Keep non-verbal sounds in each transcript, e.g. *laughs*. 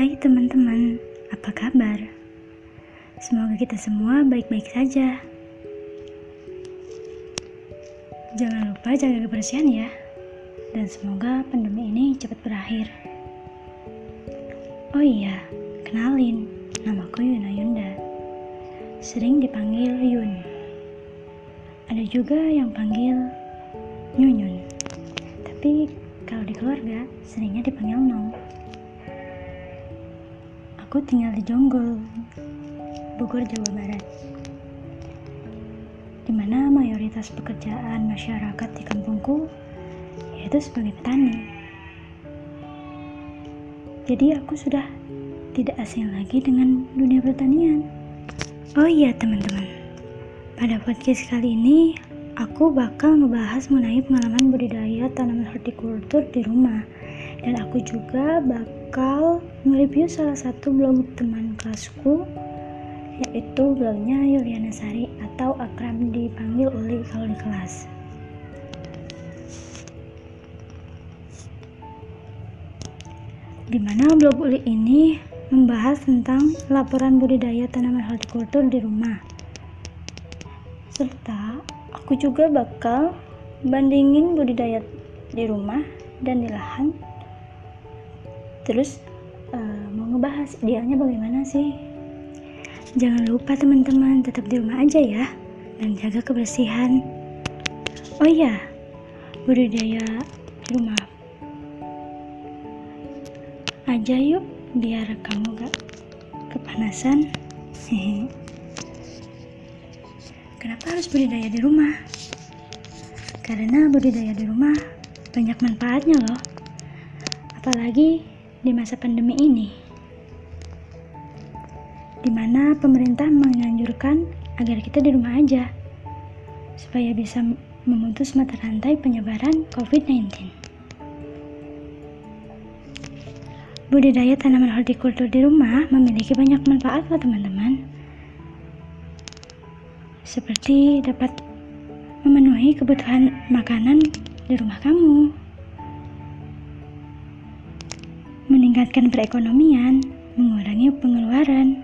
Hai teman-teman, apa kabar? Semoga kita semua baik-baik saja. Jangan lupa jaga kebersihan ya, dan semoga pandemi ini cepat berakhir. Oh iya, kenalin, namaku Yuna Yunda. Sering dipanggil Yun. Ada juga yang panggil Nyunyun. Tapi kalau di keluarga seringnya dipanggil Nong. Aku tinggal di Jonggol, Bogor, Jawa Barat. Di mana mayoritas pekerjaan masyarakat di kampungku yaitu sebagai petani. Jadi aku sudah tidak asing lagi dengan dunia pertanian. Oh iya teman-teman, pada podcast kali ini aku bakal ngebahas mengenai pengalaman budidaya tanaman hortikultur di rumah dan aku juga bakal mereview salah satu blog teman kelasku yaitu blognya Yuliana Sari atau akrab dipanggil Uli kalau di kelas. Di mana blog Uli ini membahas tentang laporan budidaya tanaman hortikultur di rumah. Serta aku juga bakal bandingin budidaya di rumah dan di lahan. Terus uh, mau ngebahas idealnya bagaimana sih? Jangan lupa teman-teman tetap di rumah aja ya dan jaga kebersihan. Oh iya, budidaya di rumah aja yuk biar kamu gak kepanasan *laughs* kenapa harus budidaya di rumah karena budidaya di rumah banyak manfaatnya loh apalagi di masa pandemi ini di mana pemerintah menganjurkan agar kita di rumah aja supaya bisa memutus mata rantai penyebaran COVID-19 Budidaya tanaman hortikultur di rumah memiliki banyak manfaat loh teman-teman. Seperti dapat memenuhi kebutuhan makanan di rumah kamu. Meningkatkan perekonomian, mengurangi pengeluaran.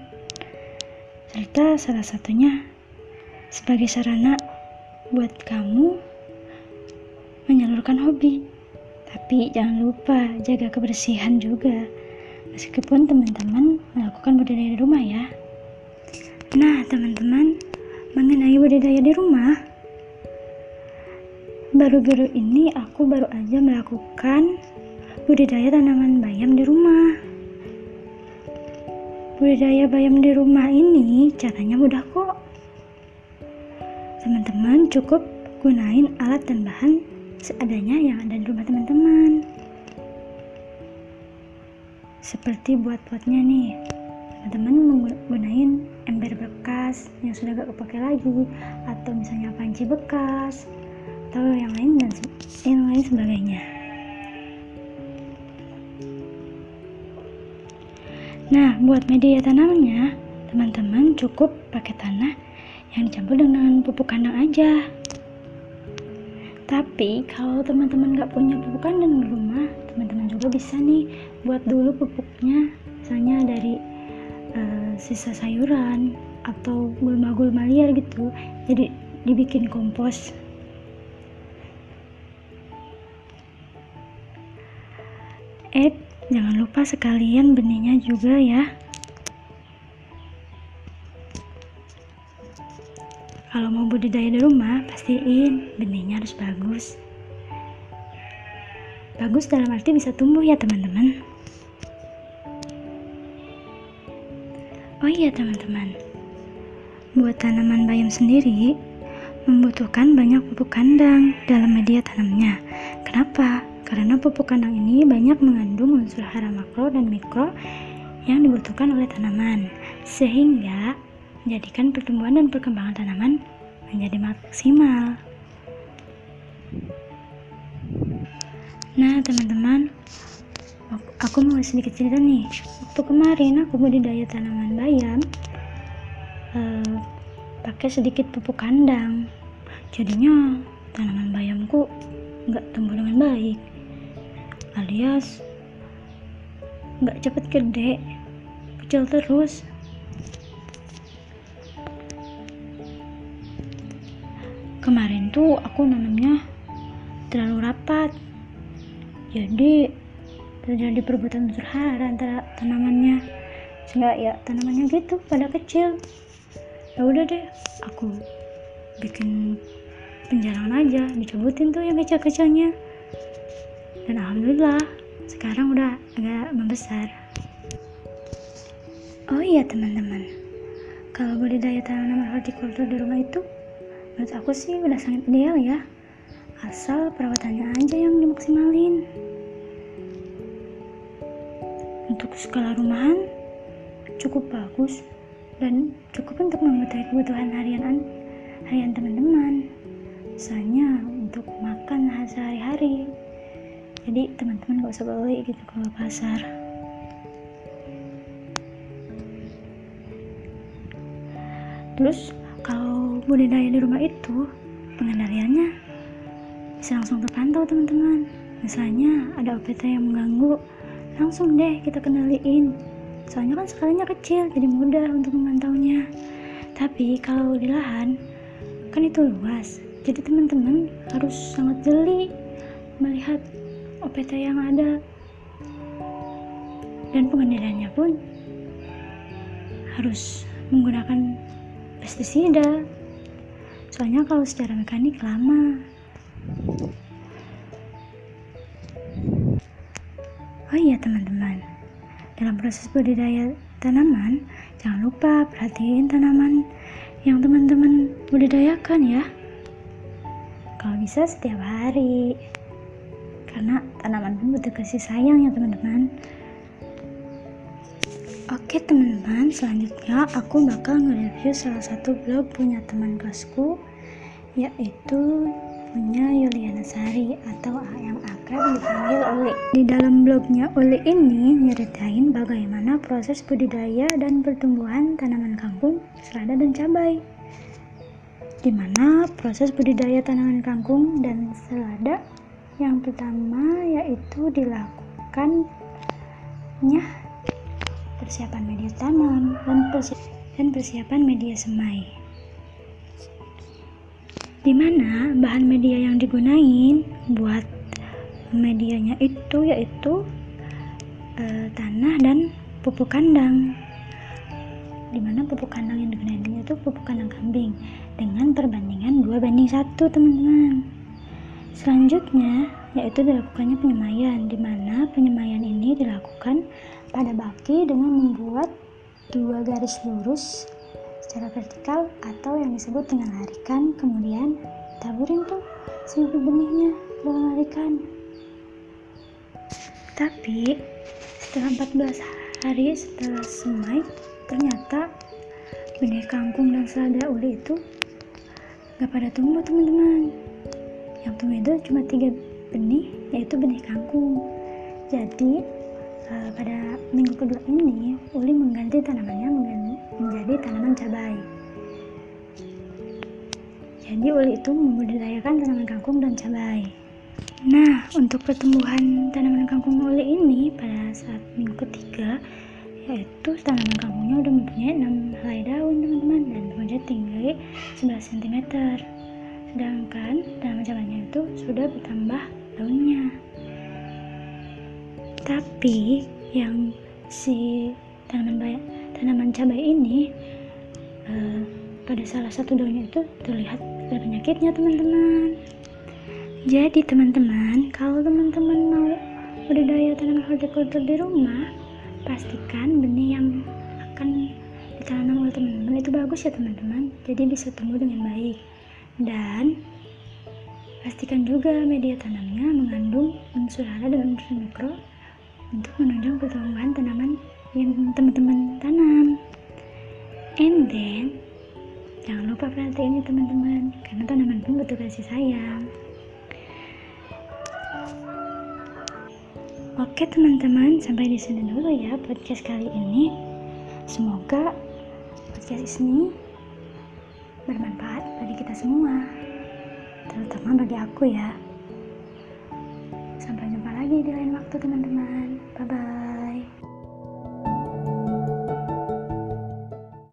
Serta salah satunya sebagai sarana buat kamu menyalurkan hobi. Tapi jangan lupa jaga kebersihan juga. Meskipun teman-teman melakukan budidaya di rumah ya. Nah, teman-teman, mengenai budidaya di rumah, baru-baru ini aku baru aja melakukan budidaya tanaman bayam di rumah. Budidaya bayam di rumah ini caranya mudah kok. Teman-teman cukup gunain alat dan bahan seadanya yang ada di rumah teman-teman seperti buat potnya nih teman-teman menggunakan ember bekas yang sudah gak kepake lagi atau misalnya panci bekas atau yang lain dan yang lain sebagainya nah buat media tanamannya teman-teman cukup pakai tanah yang dicampur dengan pupuk kandang aja. Tapi kalau teman-teman nggak punya pupuk kandang di rumah teman-teman juga bisa nih buat dulu pupuknya misalnya dari uh, sisa sayuran atau gulma-gulma liar gitu jadi dibikin kompos. Eh jangan lupa sekalian benihnya juga ya Kalau mau budidaya di rumah, pastiin benihnya harus bagus. Bagus dalam arti bisa tumbuh ya teman-teman. Oh iya teman-teman, buat tanaman bayam sendiri membutuhkan banyak pupuk kandang dalam media tanamnya. Kenapa? Karena pupuk kandang ini banyak mengandung unsur hara makro dan mikro yang dibutuhkan oleh tanaman, sehingga menjadikan pertumbuhan dan perkembangan tanaman menjadi maksimal. Nah, teman-teman, aku mau sedikit cerita nih. Waktu kemarin aku budidaya tanaman bayam, eh, pakai sedikit pupuk kandang. Jadinya tanaman bayamku nggak tumbuh dengan baik, alias nggak cepet gede kecil terus. Kemarin tuh aku nanamnya terlalu rapat. Jadi terjadi perebutan unsur hara antara tanamannya. Sehingga ya tanamannya gitu pada kecil. Ya udah deh aku bikin penjarangan aja dicabutin tuh yang kecil-kecilnya dan alhamdulillah sekarang udah agak membesar. Oh iya teman-teman. Kalau budidaya tanaman hortikultur di rumah itu menurut aku sih udah sangat ideal ya. Asal perawatannya aja yang dimaksimalin. Untuk skala rumahan cukup bagus dan cukup untuk memenuhi kebutuhan harian harian teman-teman. Misalnya untuk makan sehari-hari jadi teman-teman gak usah beli gitu ke pasar. Terus kalau budidaya di rumah itu pengendaliannya bisa langsung terpantau teman-teman. Misalnya ada OPT yang mengganggu langsung deh kita kendaliin. Soalnya kan skalanya kecil jadi mudah untuk memantaunya. Tapi kalau di lahan kan itu luas. Jadi teman-teman harus sangat jeli melihat OPT yang ada. Dan pengendaliannya pun harus menggunakan pestisida. Soalnya kalau secara mekanik lama. Oh iya teman-teman. Dalam proses budidaya tanaman jangan lupa perhatiin tanaman yang teman-teman budidayakan ya. Kalau bisa setiap hari karena tanaman pun butuh kasih sayang ya teman-teman Oke teman-teman, selanjutnya aku bakal nge-review salah satu blog punya teman kelasku yaitu punya Yuliana Sari atau yang akrab dipanggil Uli. Di dalam blognya Uli ini nyeritain bagaimana proses budidaya dan pertumbuhan tanaman kangkung, selada dan cabai. Di mana proses budidaya tanaman kangkung dan selada yang pertama yaitu dilakukannya persiapan media tanam dan persiapan, dan persiapan media semai. Di mana bahan media yang digunain buat medianya itu yaitu e, tanah dan pupuk kandang. Di mana pupuk kandang yang digunakan itu pupuk kandang kambing dengan perbandingan 2 banding 1, teman-teman. Selanjutnya, yaitu dilakukannya penyemaian, di mana penyemaian ini dilakukan pada baki dengan membuat dua garis lurus secara vertikal atau yang disebut dengan larikan, kemudian taburin tuh si benihnya dalam larikan. Tapi setelah 14 hari setelah semai, ternyata benih kangkung dan selada uli itu gak pada tumbuh teman-teman yang tumbuh itu cuma tiga benih yaitu benih kangkung. Jadi uh, pada minggu kedua ini Uli mengganti tanamannya menjadi tanaman cabai. Jadi Uli itu membudidayakan tanaman kangkung dan cabai. Nah untuk pertumbuhan tanaman kangkung Uli ini pada saat minggu ketiga yaitu tanaman kangkungnya udah mempunyai 6 helai daun teman-teman dan punya tinggi 11 cm sedangkan dalam jalannya itu sudah bertambah daunnya. Tapi yang si tanaman tanaman cabai ini uh, pada salah satu daunnya itu terlihat ada penyakitnya teman-teman. Jadi teman-teman kalau teman-teman mau budidaya tanaman hortikultur di rumah pastikan benih yang akan ditanam oleh teman-teman itu bagus ya teman-teman. Jadi bisa tumbuh dengan baik dan pastikan juga media tanamnya mengandung unsur hara dan unsur mikro untuk menunjang pertumbuhan tanaman yang teman-teman tanam. And then, jangan lupa perhatiin ya teman-teman, karena tanaman pun butuh kasih sayang. Oke teman-teman, sampai di sini dulu ya podcast kali ini. Semoga podcast ini bermanfaat bagi kita semua. Terutama bagi aku ya. Sampai jumpa lagi di lain waktu teman-teman. Bye bye